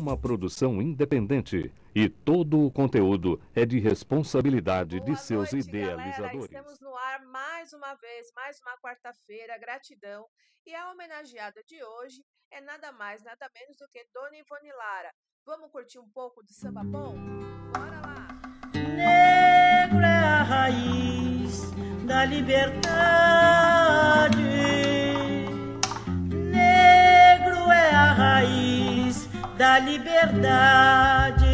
uma produção independente e todo o conteúdo é de responsabilidade Boa de seus noite, idealizadores. Galera. Estamos no ar mais uma vez, mais uma quarta-feira. Gratidão. E a homenageada de hoje é nada mais, nada menos do que Dona Ivone Lara. Vamos curtir um pouco de samba bom? Bora lá! Negro é a raiz da liberdade. Negro é a raiz da liberdade.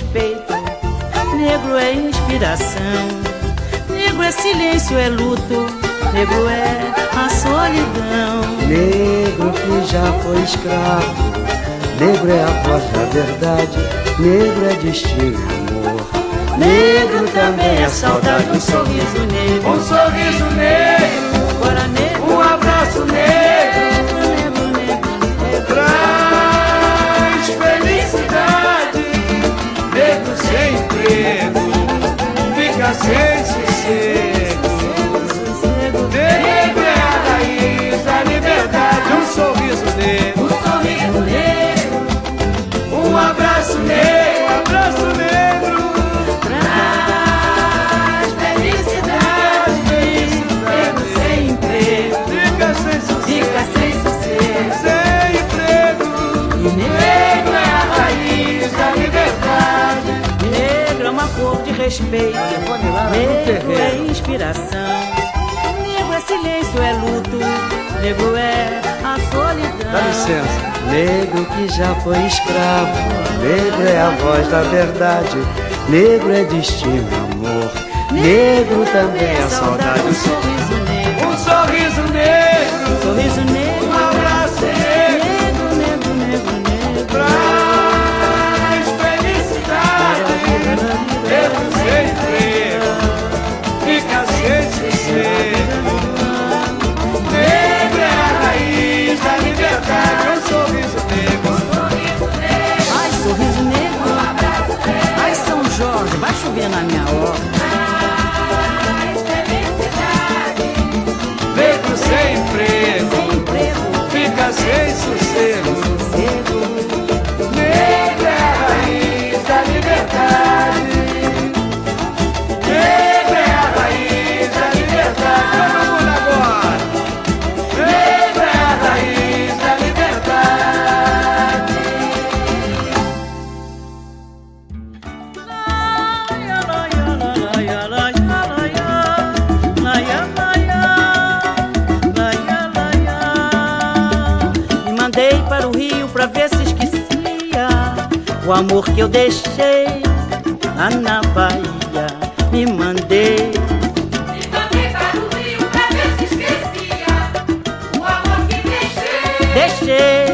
Respeito, negro é inspiração, negro é silêncio, é luto, negro é a solidão. Negro que já foi escravo, negro é a voz da verdade, negro é destino e amor. Negro também é saudade, um sorriso negro, Um sorriso negro, um abraço negro, respeito. Negro é inspiração. Negro é silêncio, é luto. Negro é a solidão. Dá licença. Negro que já foi escravo, negro é a voz da verdade, negro é destino e amor. Negro também é saudade. Um sorriso Chover na minha. Negro sem emprego, Sem emprego, fica sem sossego. Mandei para o Rio pra ver se esquecia o amor que eu deixei lá na Bahia. Me mandei, Mandei para o Rio pra ver se esquecia o amor que deixei, deixei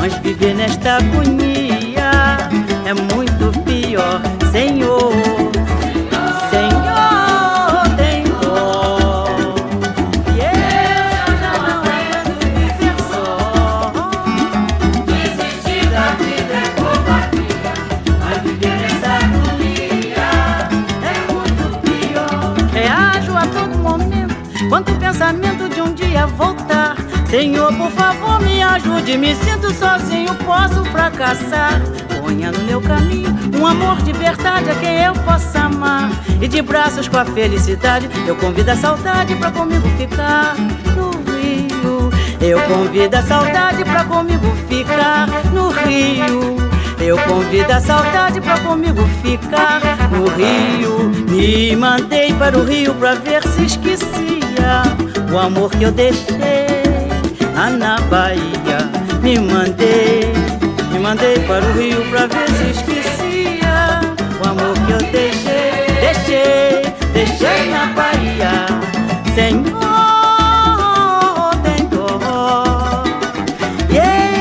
mas viver nesta agonia é muito pior. Senhor, Senhor, tem dó. Eu não aguento viver só. Desistir da vida é covardia, mas viver nessa agonia é muito pior. Reajo a todo momento quando o pensamento de um dia voltar. Senhor, por favor, me ajude. Me sinto sozinho, posso fracassar. Ponha no meu caminho um amor de verdade a quem eu possa amar. E de braços com a felicidade, eu convido a saudade pra comigo ficar no Rio. Eu convido a saudade pra comigo ficar no Rio. Eu convido a saudade pra comigo ficar no Rio. Me mandei para o Rio pra ver se esquecia o amor que eu deixei lá na Bahia. Me mandei, me mandei para o Rio pra ver se esquecia o amor que eu deixei, deixei, deixei na Bahia. Senhor, tem dó. E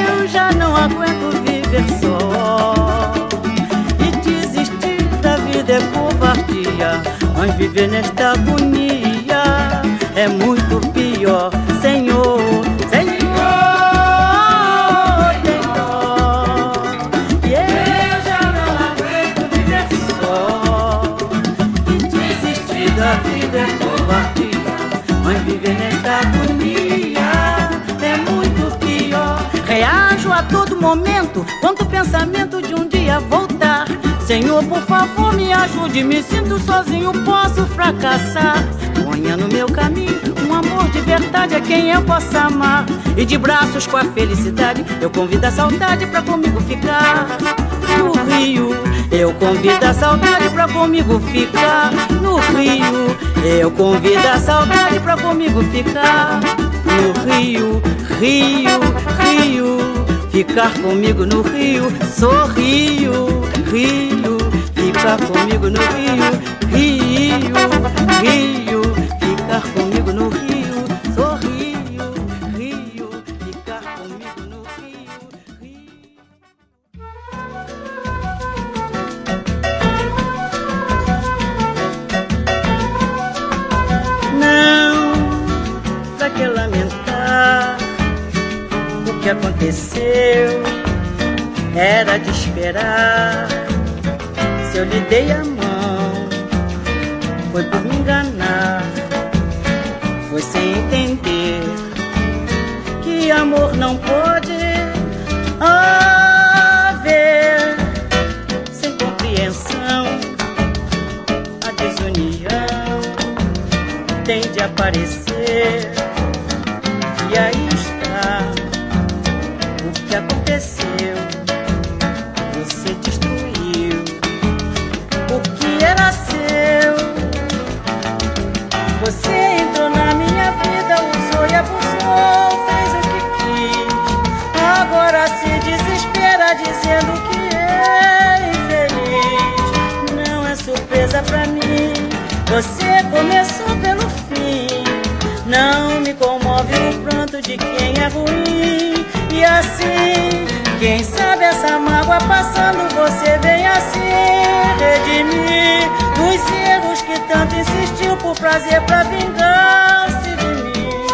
eu já não aguento viver só. E desistir da vida é covardia. Mas viver nesta agonia momento quanto o pensamento de um dia voltar. Senhor, por favor, me ajude. Me sinto sozinho, posso fracassar. Ponha no meu caminho um amor de verdade a quem eu possa amar. E de braços com a felicidade, eu convido a saudade pra comigo ficar. No Rio, eu convido a saudade pra comigo ficar. No Rio, eu convido a saudade pra comigo ficar. No Rio, Rio, Rio. Ficar comigo no Rio, sorrio, Rio. Ficar comigo no Rio, Rio, Rio. De quem é ruim. E assim, quem sabe essa mágoa passando, você vem assim redimir dos erros que tanto insistiu por prazer pra vingar-se de mim.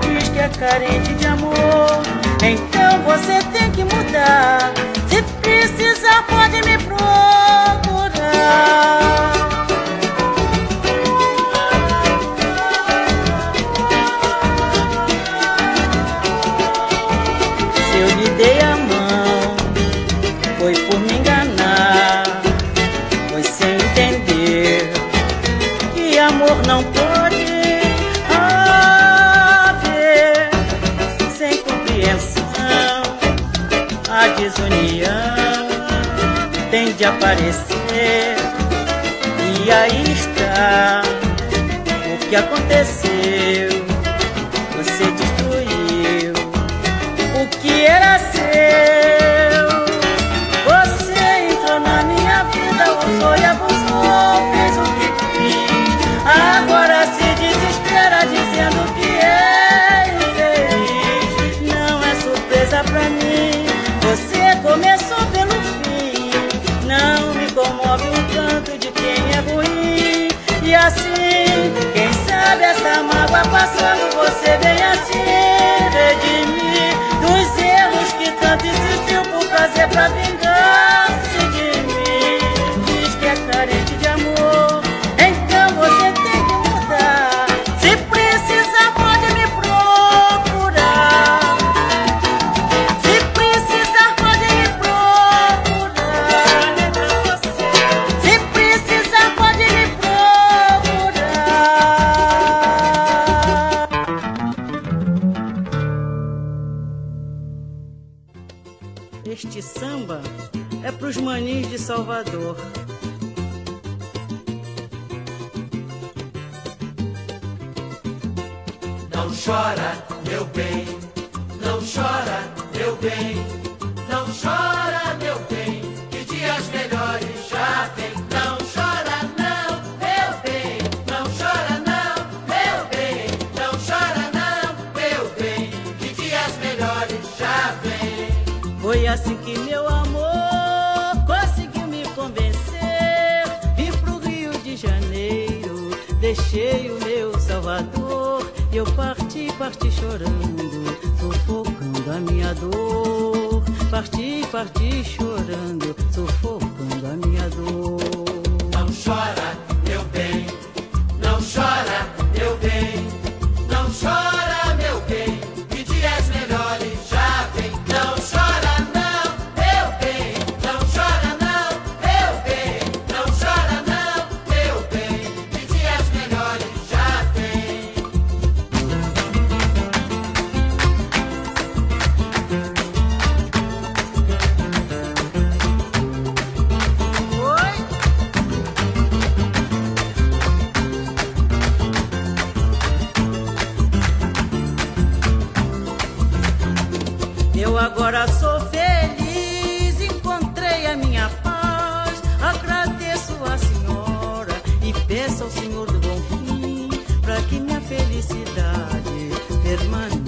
Diz que é carente de amor, então você tem que mudar. Se precisar, pode me procurar. Aparecer, e aí está o que aconteceu. Peça ao Senhor do bom fim, para que minha felicidade permaneça.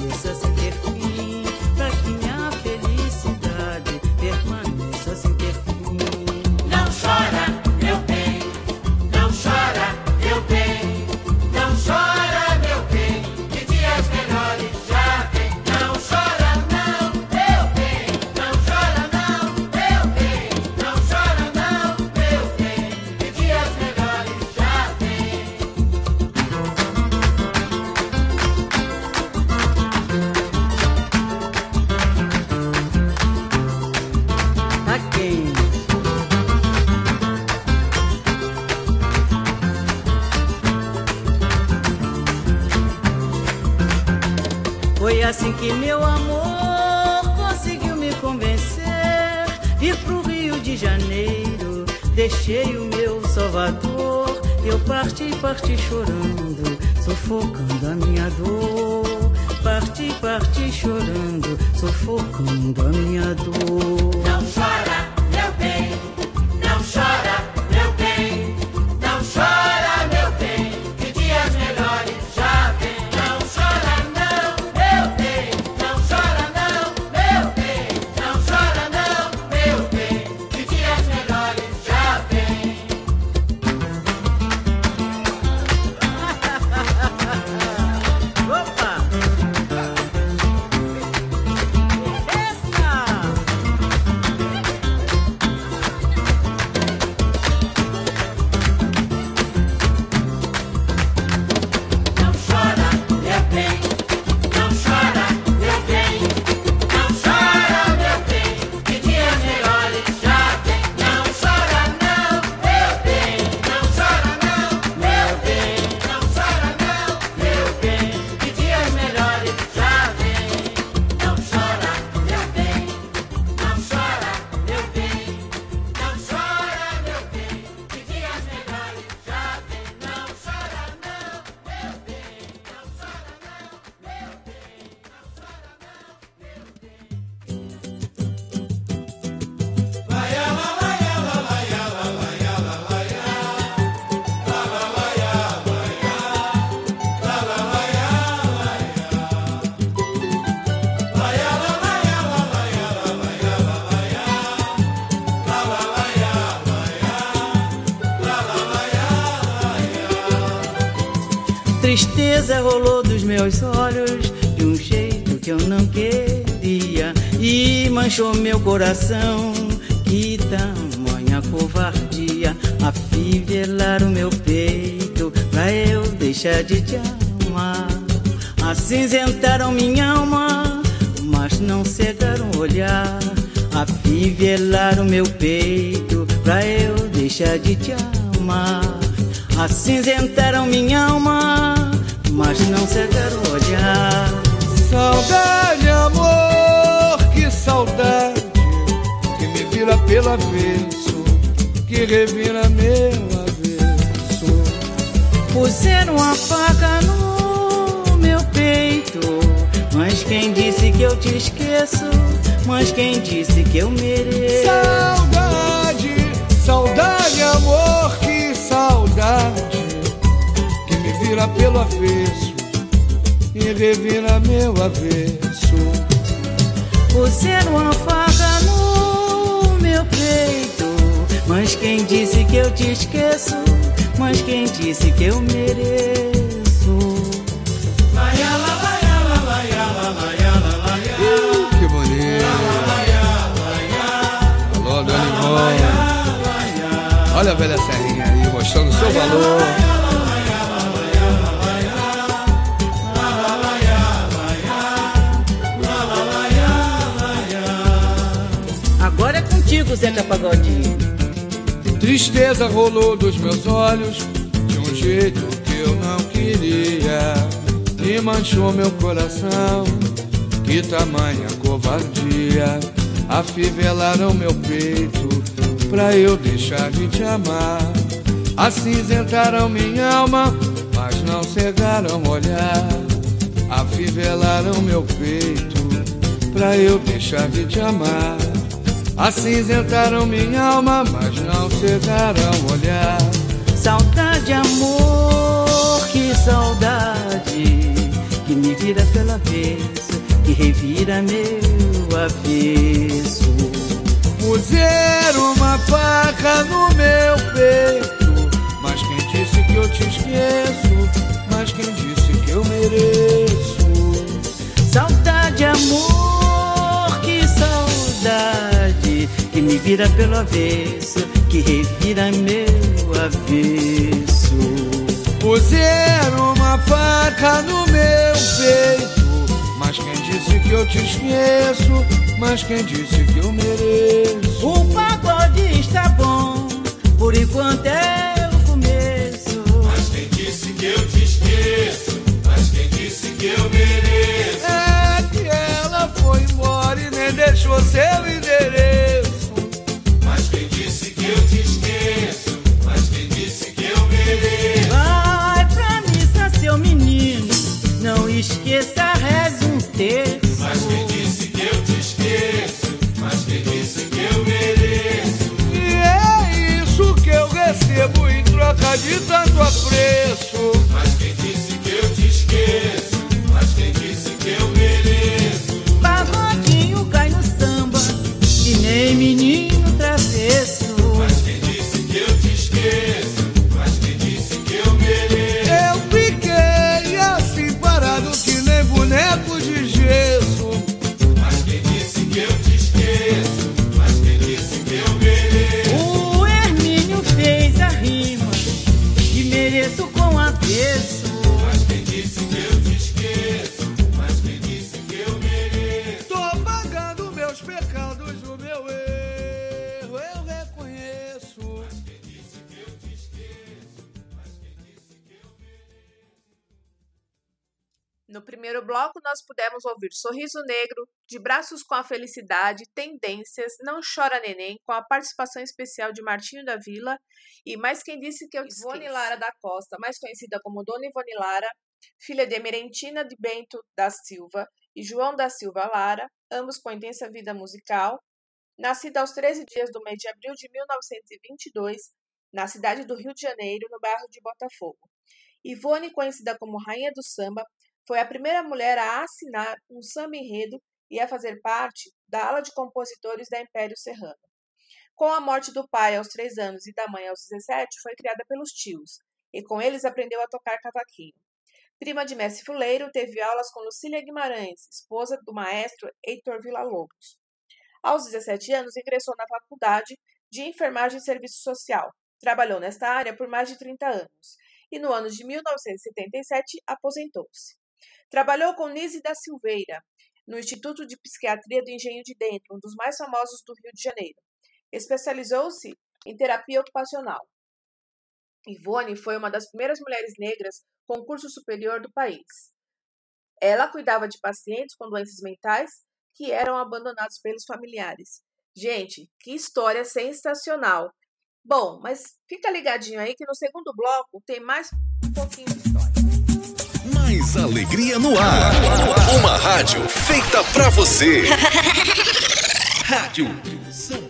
morte chorando. tristeza rolou dos meus olhos de um jeito que eu não queria e manchou meu coração. Que tamanha covardia afivelar o meu peito pra eu deixar de te amar. Acinzentaram minha alma, mas não cegaram o olhar. Afivelaram meu peito pra eu deixar de te amar. Acinzentaram minha alma mas não ceder a olhar. Saudade, amor, que saudade, que me vira pelo avesso, que revira meu avesso. Você não afaga no meu peito, mas quem disse que eu te esqueço? Mas quem disse que eu mereço? Saudade, saudade, amor, que saudade que me vira pelo avesso e revira meu avesso. Puseram uma faca no meu peito. Mas quem disse que eu te esqueço? Mas quem disse que eu mereço? Ih, que bonito. Alô, Dona. Olha a velha Serrinha aí, mostrando o seu valor. Contigo, Zeca Pagodinho. Tristeza rolou dos meus olhos de um jeito que eu não queria e manchou meu coração. Que tamanha covardia afivelaram meu peito pra eu deixar de te amar. Acinzentaram minha alma, mas não cegaram o olhar. Afivelaram meu peito pra eu deixar de te amar. Acinzentaram minha alma, mas não cegaram o olhar. Saudade, amor, que saudade que me vira pelo avesso, que revira meu avesso. Puseram uma faca no meu peito, mas quem disse que eu te esqueço? Mas quem disse que eu mereço? Saudade, amor, que me vira pelo avesso, que revira meu avesso. Puseram uma faca no meu peito, mas quem disse que eu te esqueço? Mas quem disse que eu mereço? O pagode está bom, por enquanto é o começo. Quem disse que eu te esqueço? Mas quem disse que eu mereço? É que ela foi embora e nem deixou seu endereço. Ouvir Sorriso Negro, De Braços com a Felicidade, Tendências, Não Chora Neném, com a participação especial de Martinho da Vila e Mais Quem Disse Que Eu Ivone Lara da Costa, mais conhecida como Dona Ivone Lara, filha de Emerentina de Bento da Silva e João da Silva Lara, ambos com intensa vida musical, nascida aos 13 dias do mês de abril de 1922, na cidade do Rio de Janeiro, no bairro de Botafogo. Ivone, conhecida como Rainha do Samba, foi a primeira mulher a assinar um samba enredo e a fazer parte da ala de compositores da Império Serrano. Com a morte do pai aos 3 anos e da mãe aos 17, foi criada pelos tios, e com eles aprendeu a tocar cavaquinho. Prima de Messi Fuleiro, teve aulas com Lucília Guimarães, esposa do maestro Heitor Villa-Lobos. Aos 17 anos, ingressou na Faculdade de Enfermagem e Serviço Social. Trabalhou nesta área por mais de 30 anos e, no ano de 1977, aposentou-se. Trabalhou com Nise da Silveira, no Instituto de Psiquiatria do Engenho de Dentro, um dos mais famosos do Rio de Janeiro. Especializou-se em terapia ocupacional. Ivone foi uma das primeiras mulheres negras com curso superior do país. Ela cuidava de pacientes com doenças mentais que eram abandonados pelos familiares. Gente, que história sensacional! Bom, mas fica ligadinho aí que no segundo bloco tem mais um pouquinho de mais alegria no ar. Uma rádio feita pra você. rádio São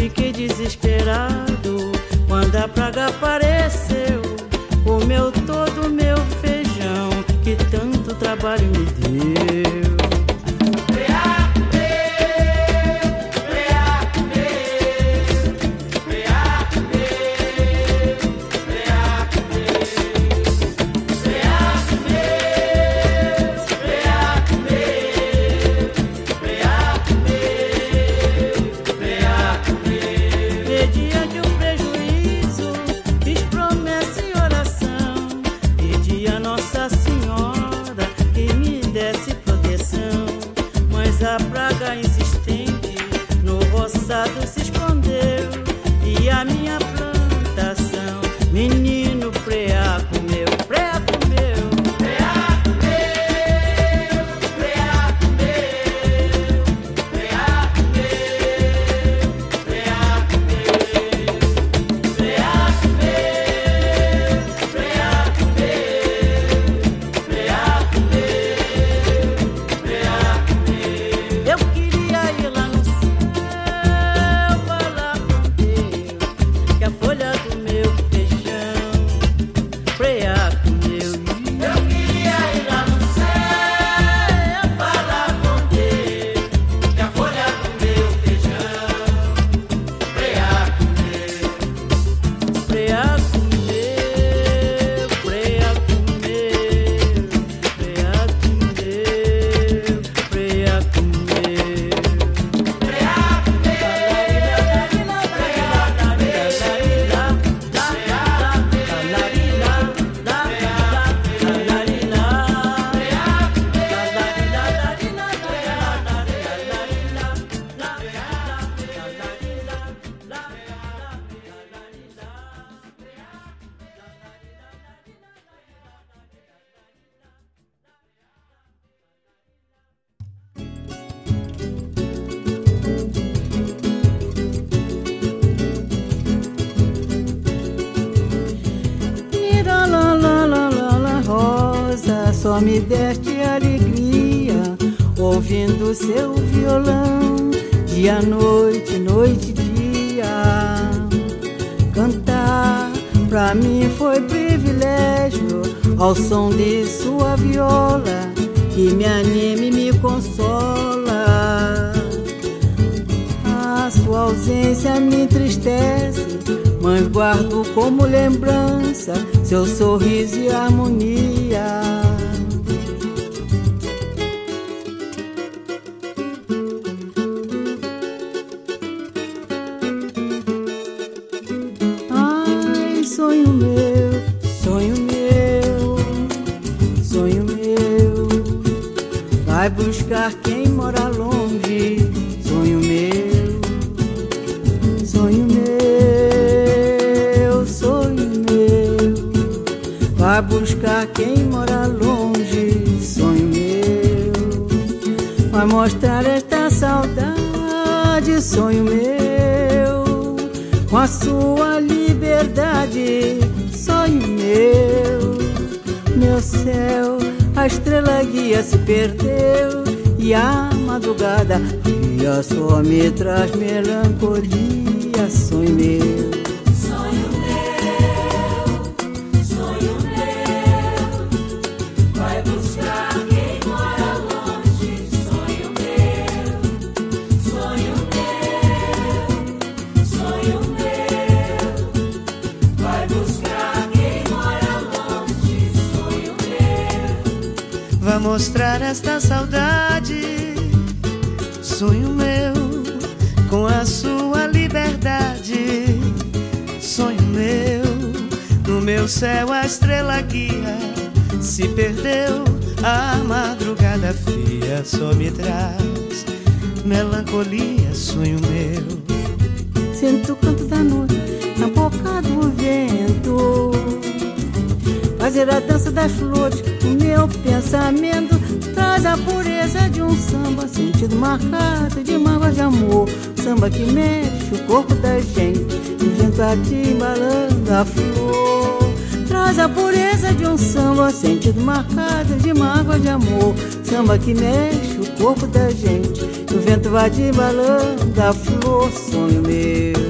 Fiquei desesperado quando a praga apareceu. só me deste alegria ouvindo seu violão, dia, noite, noite, dia. Cantar pra mim foi privilégio, ao som de sua viola, que me anima e me consola. A sua ausência me entristece, mas guardo como lembrança seu sorriso e harmonia. Guia se perdeu e a madrugada dia só me traz melancolia. Sonho meu. Esta saudade, sonho meu, com a sua liberdade. Sonho meu, no meu céu a estrela guia se perdeu. A madrugada fria só me traz melancolia, sonho meu. Sinto o canto da noite na boca do vento. Fazer a dança das flores, o meu pensamento traz a pureza de um samba, sentido marcado de mágoas de amor. Samba que mexe o corpo da gente, inventa embalando a flor. Traz a pureza de um samba, sentido marcado de mágoas de amor. Samba que mexe o corpo da gente, o vento vai embalando a flor. Sonho meu.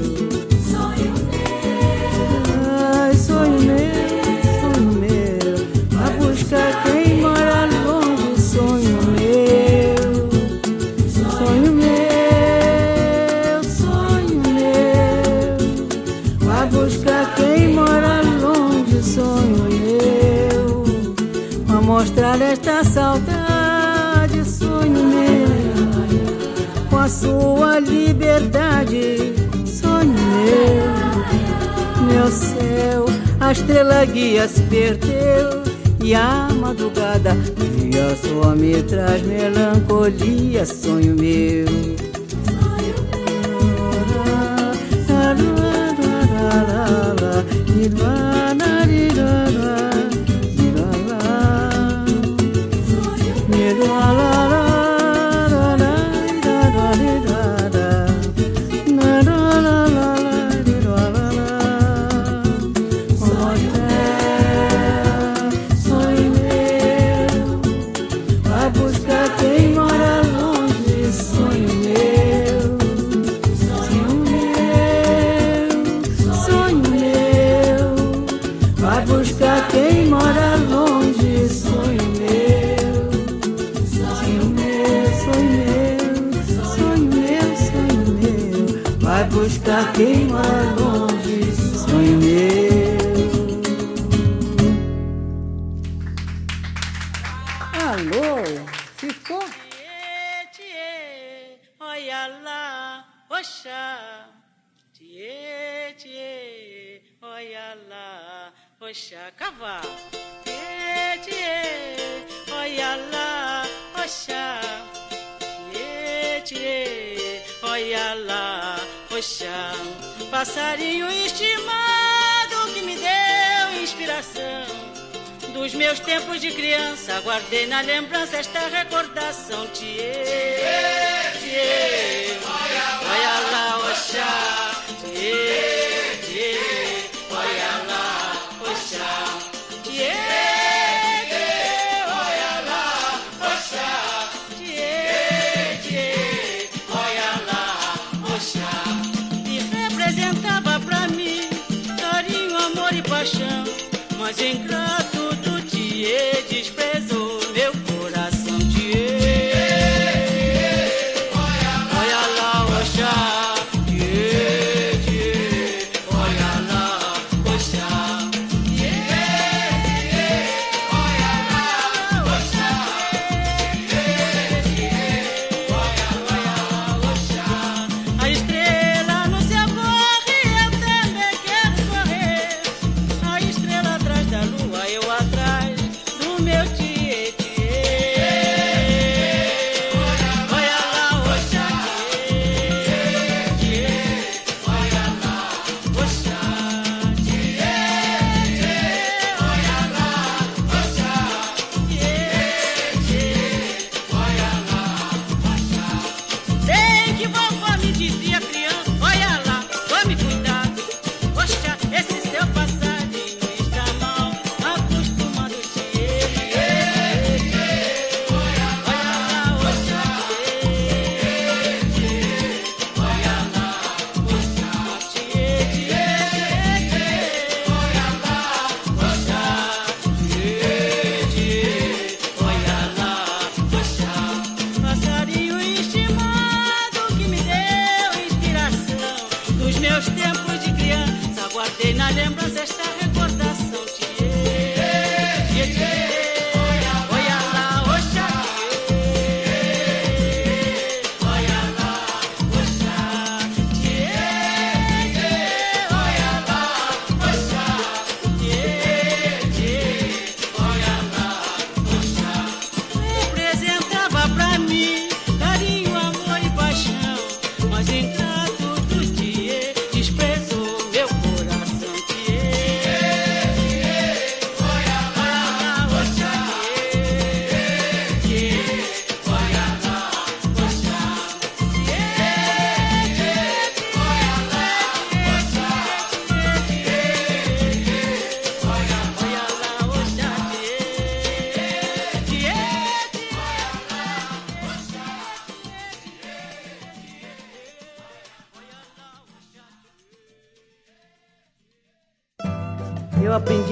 Sua liberdade, sonho meu meu céu, a estrela guia se perdeu e a madrugada dia só me traz melancolia, sonho meu.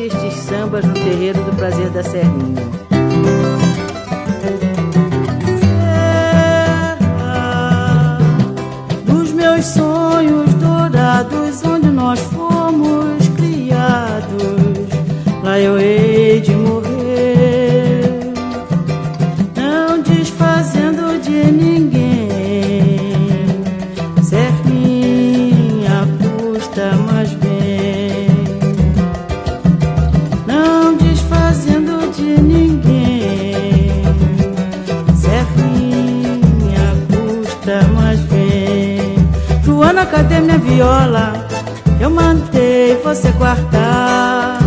estes sambas no terreiro do prazer da Serrinha. Serra dos meus sonhos dourados, onde nós fomos criados, lá eu minha viola Eu mandei você guardar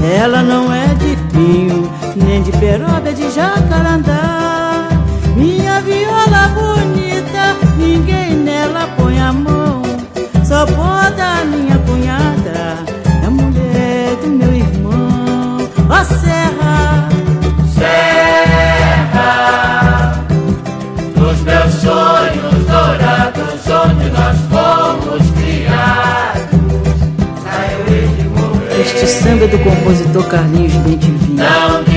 Ela não é de pinho Nem de peroba, é de jacarandá. samba do compositor Carlinhos Bentivini.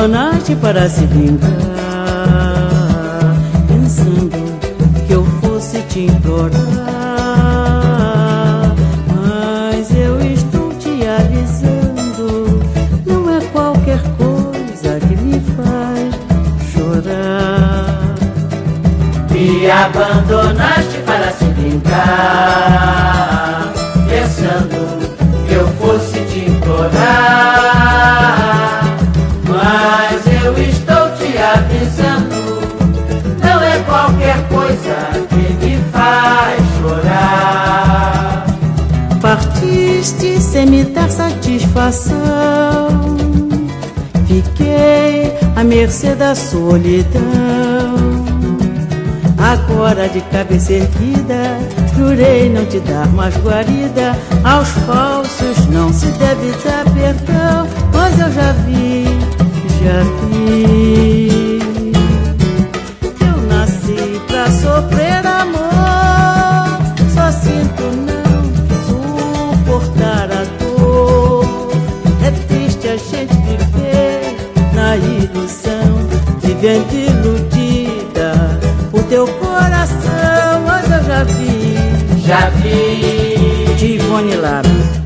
Abandonaste para se brincar. Pensando que eu fosse te implorar. Mas eu estou te avisando. Não é qualquer coisa que me faz chorar. Me abandonaste para se brincar. dar satisfação. Fiquei à mercê da solidão. Agora de cabeça erguida, jurei não te dar mais guarida. Aos falsos não se deve dar perdão, mas eu já vi, já vi. Eu nasci pra sofrer. Vivendo iludida por teu coração. Mas eu já vi, Já vi de Ivone Lara.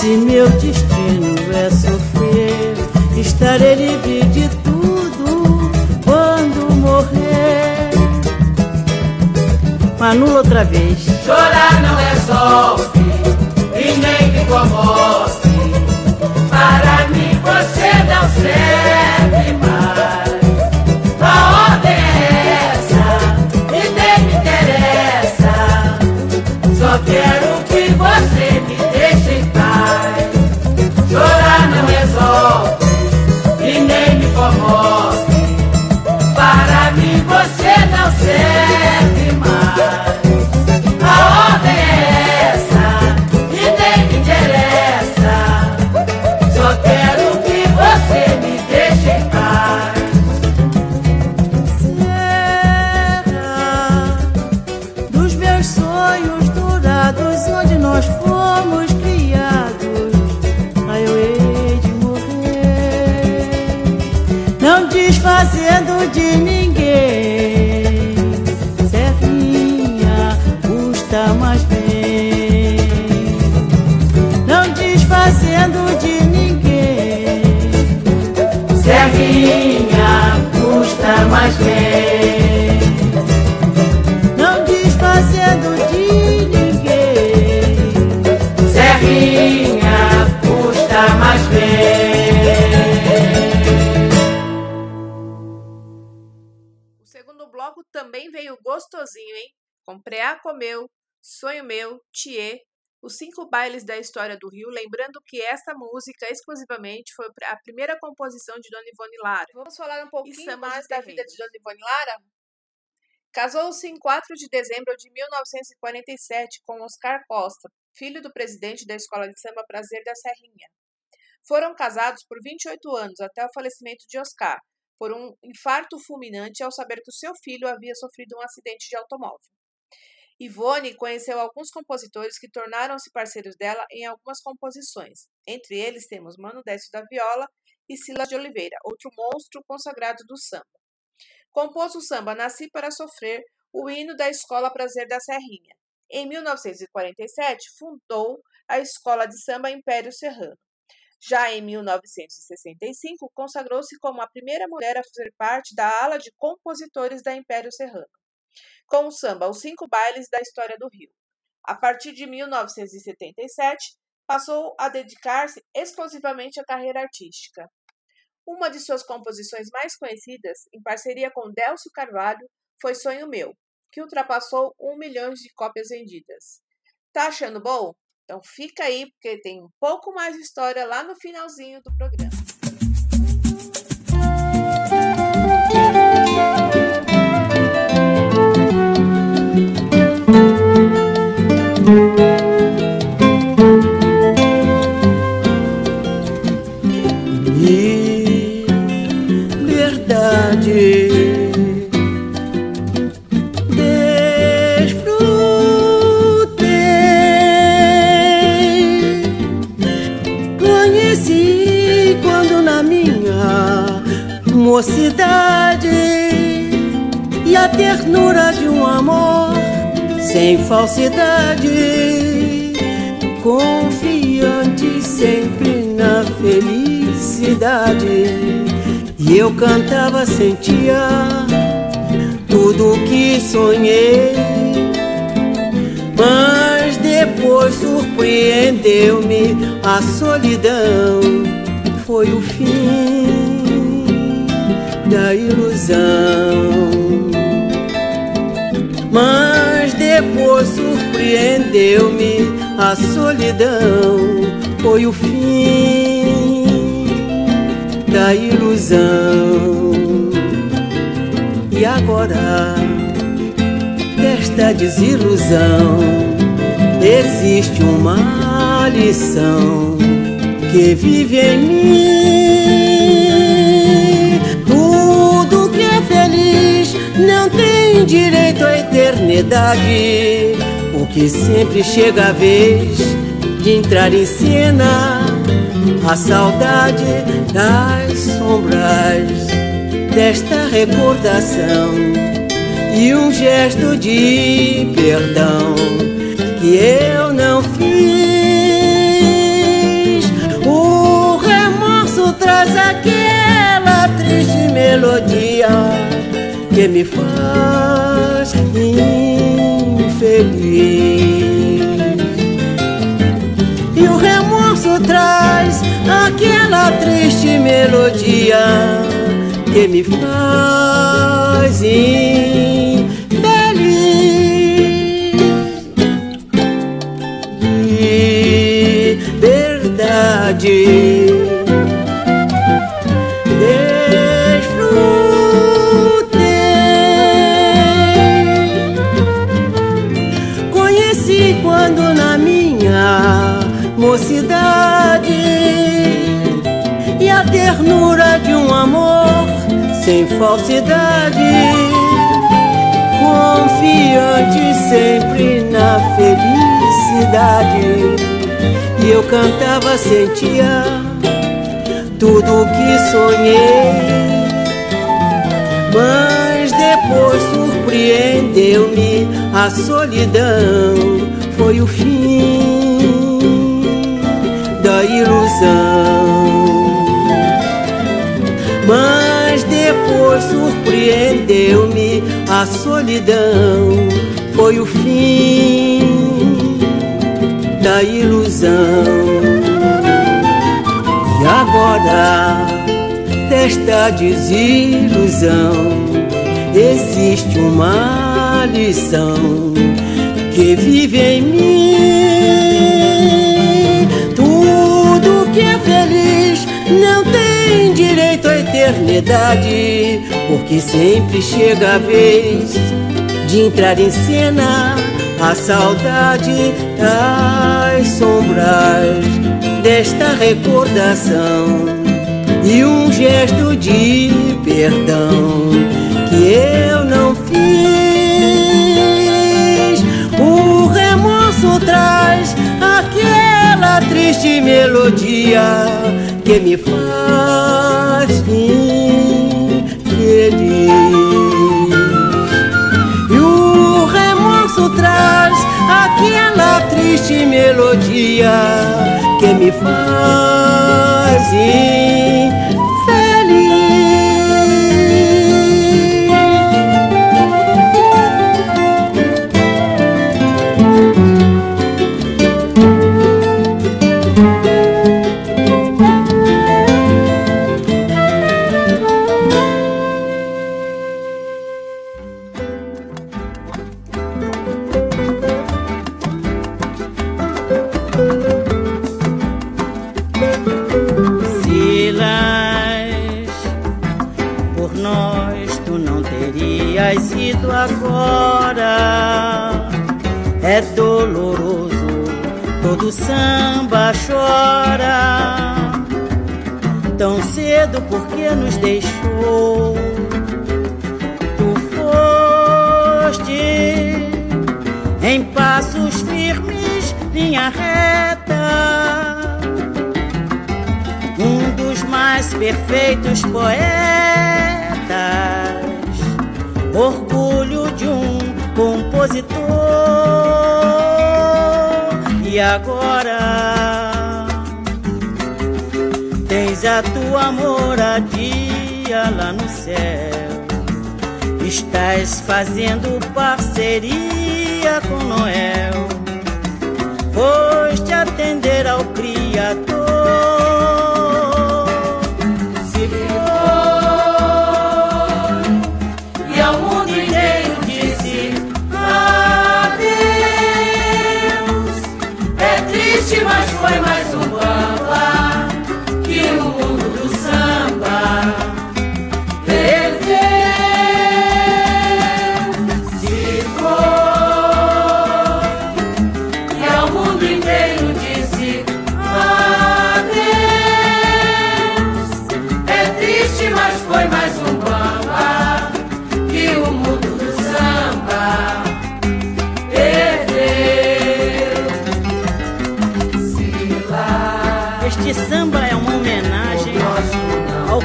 Se meu destino é sofrer, estarei livre de tudo quando morrer. Manula outra vez. Chorar não resolve e nem me comove. Para mim você não serve Thier, os cinco bailes da história do Rio, lembrando que esta música exclusivamente foi a primeira composição de Dona Ivone Lara. Vamos falar um pouquinho mais da vida de Dona Ivone Lara? Casou-se em 4 de dezembro de 1947 com Oscar Costa, filho do presidente da Escola de Samba Prazer da Serrinha. Foram casados por 28 anos até o falecimento de Oscar, por um infarto fulminante ao saber que o seu filho havia sofrido um acidente de automóvel. Ivone conheceu alguns compositores que tornaram-se parceiros dela em algumas composições. Entre eles temos Mano Décio da Viola e Silas de Oliveira, outro monstro consagrado do samba. Compôs o samba Nasci para Sofrer, o hino da Escola Prazer da Serrinha. Em 1947, fundou a Escola de Samba Império Serrano. Já em 1965, consagrou-se como a primeira mulher a fazer parte da ala de compositores da Império Serrano, com o samba Os Cinco Bailes da História do Rio. A partir de 1977, passou a dedicar-se exclusivamente à carreira artística. Uma de suas composições mais conhecidas, em parceria com Délcio Carvalho, foi Sonho Meu, que ultrapassou um milhão de cópias vendidas. Tá achando bom? Então fica aí, porque tem um pouco mais de história lá no finalzinho do programa. Mocidade e a ternura de um amor sem falsidade, confiante sempre na felicidade. E eu cantava, sentia tudo o que sonhei. Mas depois surpreendeu-me a solidão. Foi o fim da ilusão. Mas depois surpreendeu-me a solidão, foi o fim da ilusão. E agora, desta desilusão, existe uma lição que vive em mim. Tem direito à eternidade, porque sempre chega a vez de entrar em cena a saudade das sombras desta recordação e um gesto de perdão que eu não fiz. Que me faz infeliz. E o remorso traz aquela triste melodia que me faz infeliz. Mocidade e a ternura de um amor sem falsidade, confiante sempre na felicidade. E eu cantava, sentia tudo o que sonhei. Mas depois surpreendeu-me a solidão, foi o fim ilusão. Mas depois surpreendeu-me a solidão, foi o fim da ilusão. E agora, desta desilusão, existe uma lição que vive em mim. Que é feliz não tem direito à eternidade, porque sempre chega a vez de entrar em cena a saudade das sombras desta recordação e um gesto de perdão que eu não fiz. O remorso traz triste melodia que me faz infeliz. E o remorso traz aquela triste melodia que me faz infeliz.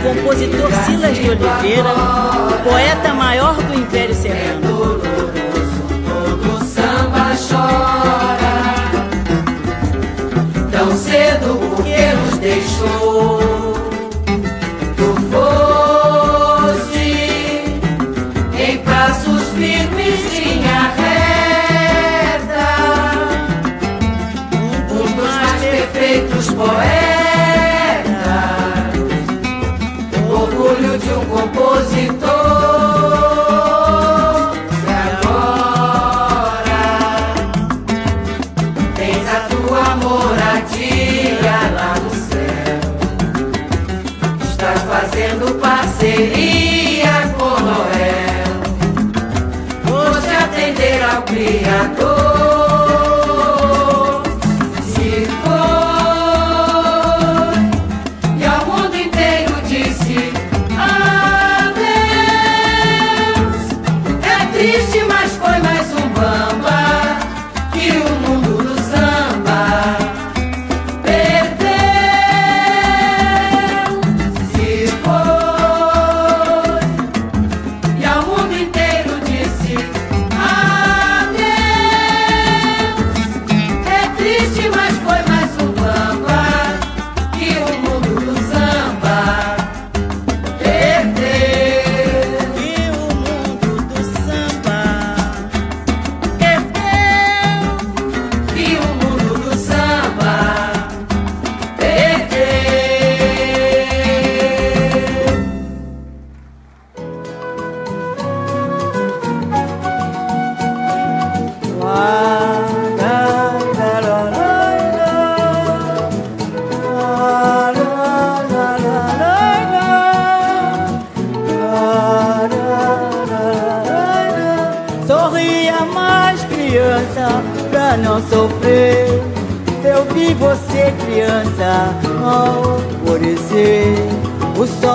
Compositor Silas de Oliveira, poeta maior do Império Serrano. todo samba chora tão cedo porque nos deixou. Tu foste em passos firmes linha reta, um dos mais perfeitos poetas, ao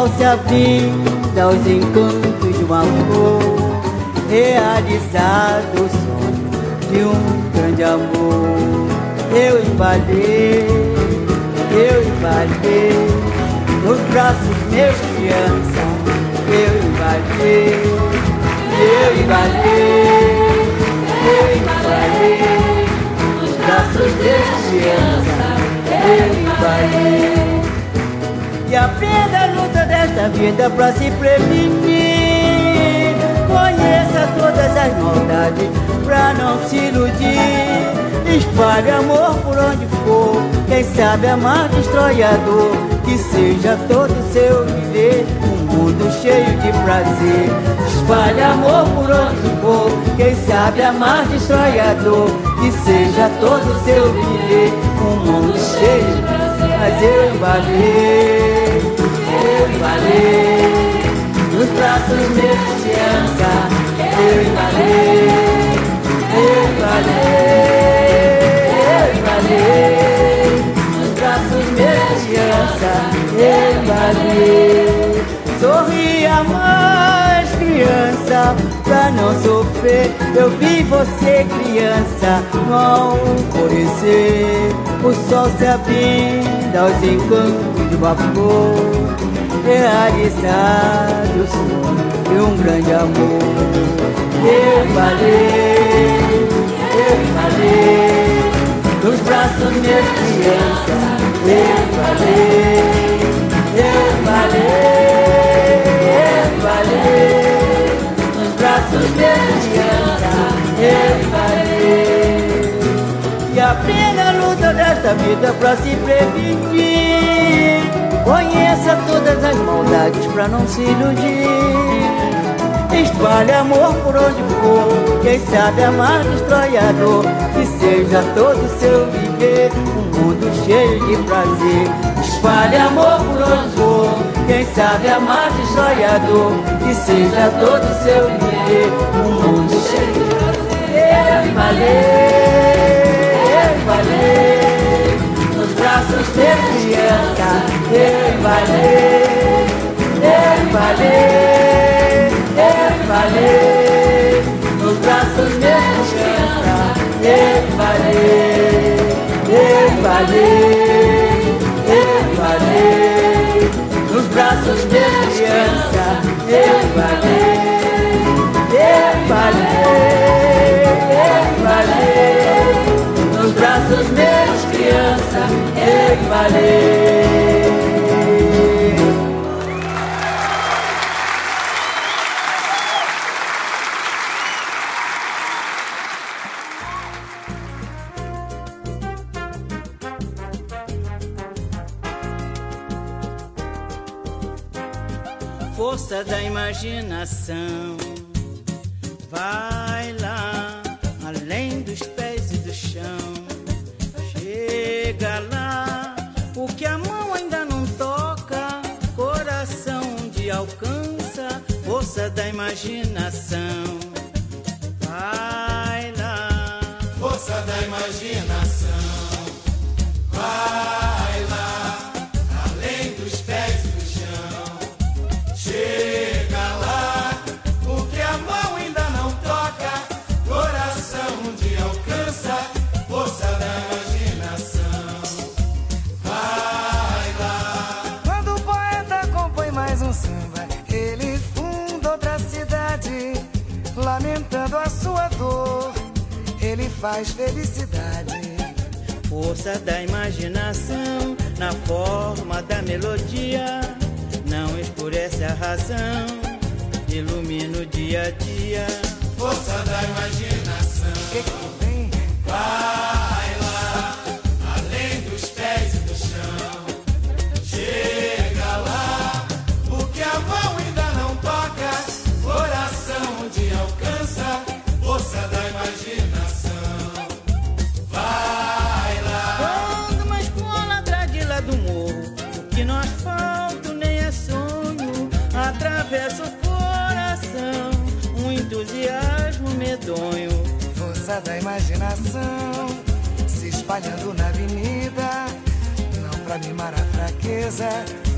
sol se abrindo aos encantos de uma flor. Realizado o sonho de um grande amor. Eu embalei, eu embalei nos braços meus criança. Eu embalei, eu embalei, eu embalei nos braços meus criança. Eu embalei. E a luta desta vida pra se prevenir. Conheça todas as maldades pra não se iludir. Espalhe amor por onde for. Quem sabe amar destrói a dor. Que seja todo seu viver um mundo cheio de prazer. Espalhe amor por onde for. Quem sabe amar destrói a dor. Que seja todo seu viver um mundo cheio de prazer. Eu embalei nos braços meus criança. Eu embalei, eu embalei, eu embalei nos braços meus criança. Eu embalei, sorria mais criança pra não sofrer. Eu vi você criança no alvorecer, o sol se abrindo aos encantos de flor realizado o sonho de um grande amor. Eu embalei, eu embalei nos braços meus crianças. Eu embalei, eu embalei, eu embalei nos braços meus crianças. Eu embalei e a luta desta vida pra se prevenir. Conheça todas as maldades pra não se iludir. Espalhe amor por onde for. Quem sabe amar destrói a dor. Que seja todo seu viver um mundo cheio de prazer. Espalhe amor por onde for, quem sabe amar de sonhador, que seja todo seu viver um mundo cheio de prazer. Valer, ei, valer, nos braços de criança, ei, valer, ei, valer, ei, valer, nos braços de criança, ei, valer, ei, valer, ei, valer, nos braços de criança, ei, valer, ei, valer, ei, valer, nos braços de criança, ei, imaginação, faz felicidade. Força da imaginação na forma da melodia. Não escurece a razão, ilumina o dia a dia. Força da imaginação. Da imaginação se espalhando na avenida, não pra mimar a fraqueza,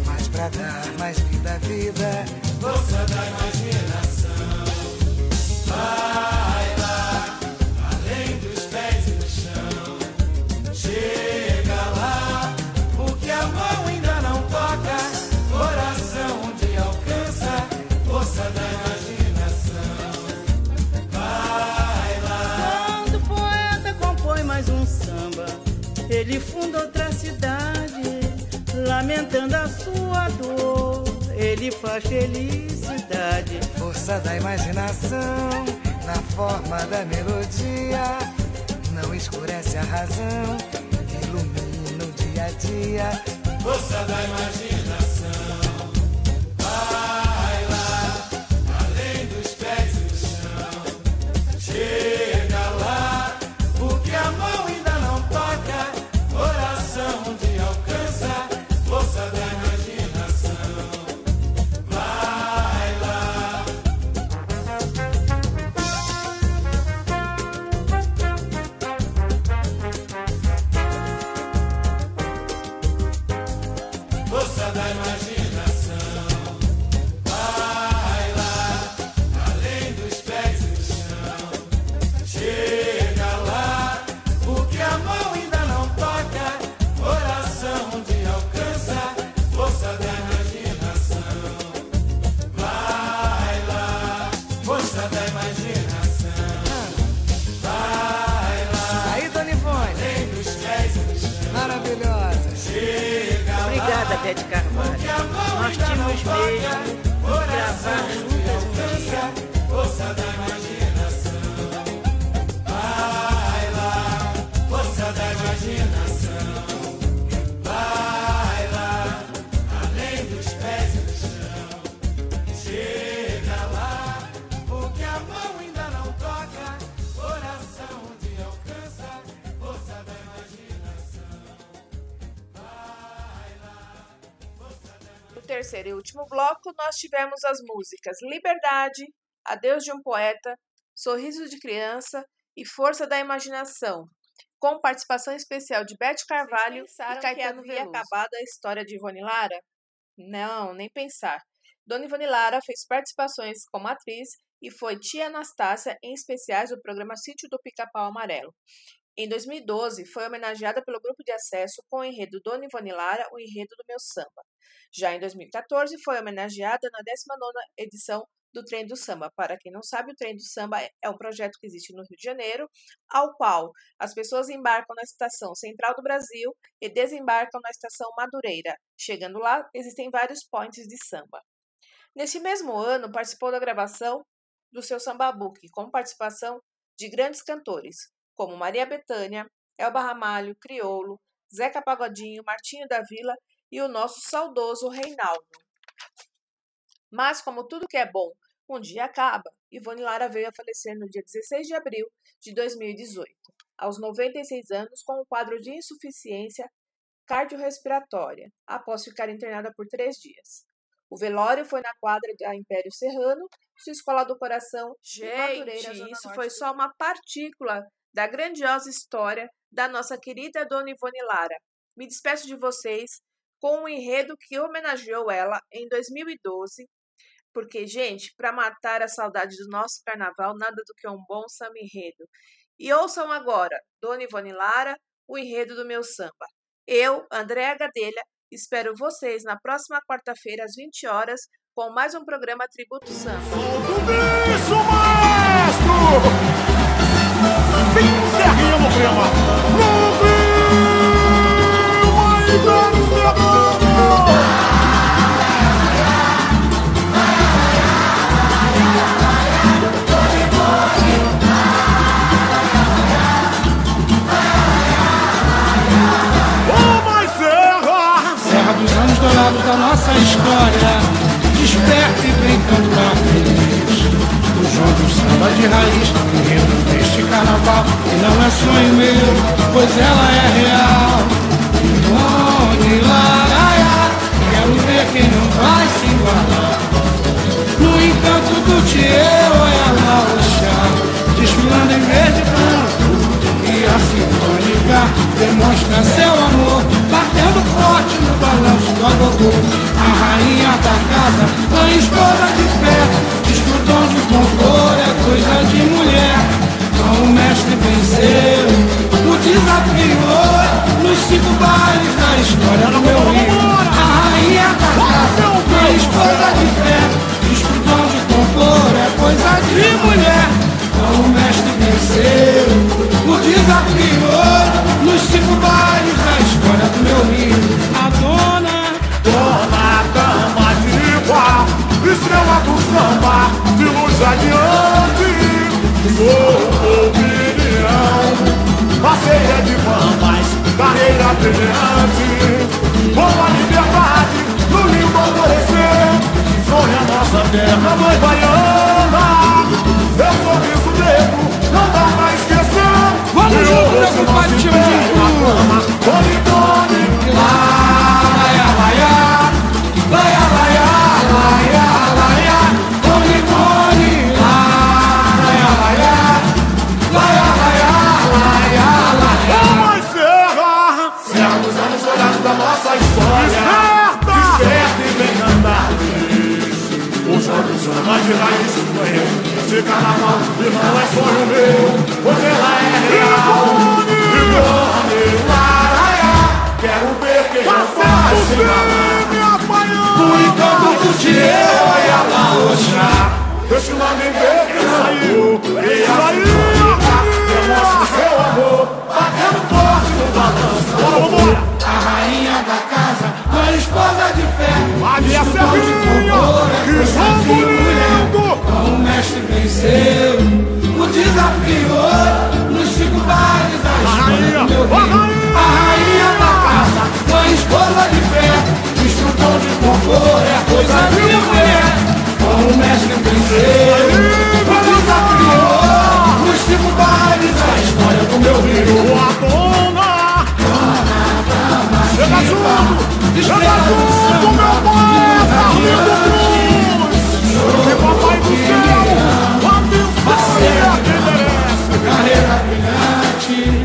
mas pra dar mais vida à vida. força da imaginação. Funda outra cidade, lamentando a sua dor. Ele faz felicidade. Força da imaginação na forma da melodia, não escurece a razão, ilumina o dia a dia. força da imaginação. Último bloco, nós tivemos as músicas Liberdade, Adeus de um Poeta, Sorriso de Criança e Força da Imaginação, com participação especial de Beth Carvalho e Caetano havia acabado a história de Ivone Lara? Não, nem pensar. Dona Ivone Lara fez participações como atriz e foi tia Anastácia em especiais do programa Sítio do Pica-Pau Amarelo. Em 2012, foi homenageada pelo grupo de acesso com o enredo Dona Ivone Lara, o enredo do meu samba. Já em 2014, foi homenageada na 19ª edição do Trem do Samba. Para quem não sabe, o Trem do Samba é um projeto que existe no Rio de Janeiro, ao qual as pessoas embarcam na estação central do Brasil e desembarcam na estação Madureira. Chegando lá, existem vários points de samba. Neste mesmo ano, participou da gravação do seu Samba Book, com participação de grandes cantores, como Maria Bethânia, Elba Ramalho, Criolo, Zeca Pagodinho, Martinho da Vila e o nosso saudoso Reinaldo. Mas, como tudo que é bom um dia acaba, Ivone Lara veio a falecer no dia 16 de abril de 2018, aos 96 anos, com um quadro de insuficiência cardiorrespiratória, após ficar internada por três dias. O velório foi na quadra da Império Serrano, sua escola do coração, Gente, Madureira, Zona isso Norte foi só uma partícula da grandiosa história da nossa querida Dona Ivone Lara. Me despeço de vocês com um enredo que homenageou ela em 2012, porque, gente, para matar a saudade do nosso carnaval, nada do que um bom samba enredo. E ouçam agora, Dona Ivone Lara, o enredo do meu samba. Eu, Andréa Gadelha, espero vocês na próxima quarta-feira, às 20 horas, com mais um programa Tributo Samba. Maestro! Clima! Anos dourados da nossa história. Desperta e brincando pra feliz. O João do samba de raiz Enredo deste carnaval. E não é sonho meu, pois ela é real. Ivone Laraia Quero ver quem não vai se igualar. No encanto do Tieu ela o chá Desfilando em verde e branco. E a sinfônica demonstra seu amor, batendo forte no balanço do agogô. A rainha da casa, a esposa de fé, estudou de compor, é coisa de mulher. Com o mestre venceu, o desafio nos cinco bailes da história do meu rio. A rainha da casa, a esposa de fé, estudou de compor, é coisa de mulher. Com o mestre venceu, o desafio nos cinco bares da história do meu rio. A dona, Dona dama diva, estrela do samba, de luz adiante. Sou opinião, passeia de mamas, carreira brilhante. Com a liberdade, no lindo alvorecer, sonha nossa terra, mãe baiana. Seu sorriso negro, não dá pra esquecer. Vamos Meu junto, meu rosto compadre, não Samba de raiz conhece. Esse carnaval não é sonho meu, pois ela é real. Ivone Laraia, quero ver quem não vai se enganar. No encanto do Tieu e a Laoxá. Desfilando em verde e saiu. E a cintura demonstra o seu amor, batendo forte no balanço. Vambora! A rainha da casa, a esposa de fé. Ali a é que de venceu o desafio nos cinco bares da história do meu rio. A rainha da casa, a esposa de fé. Instrutor de compor é coisa de mulher. Com o mestre venceu o desafio nos cinco bares da história do meu rio. Boa dona! Chega junto! Chega junto, meu povo! Amigo Cruz, que papai do céu a brilhante,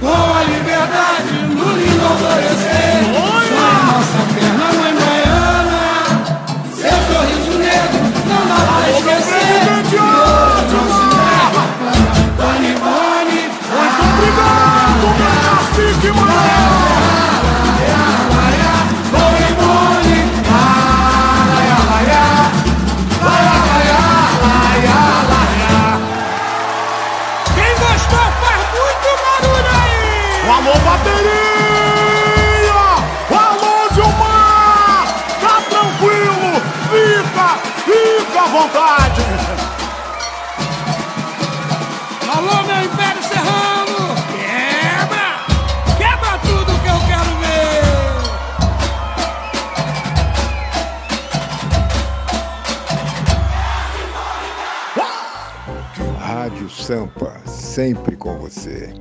com a liberdade no lindo alvorecer. Sua nossa perna, mãe baiana, seu sorriso negro não dá pra esquecer. Muito obrigado, cacique maior. Vontade! Alô, meu Império Serrano! Quebra! Quebra tudo que eu quero ver! Rádio Sampa, sempre com você.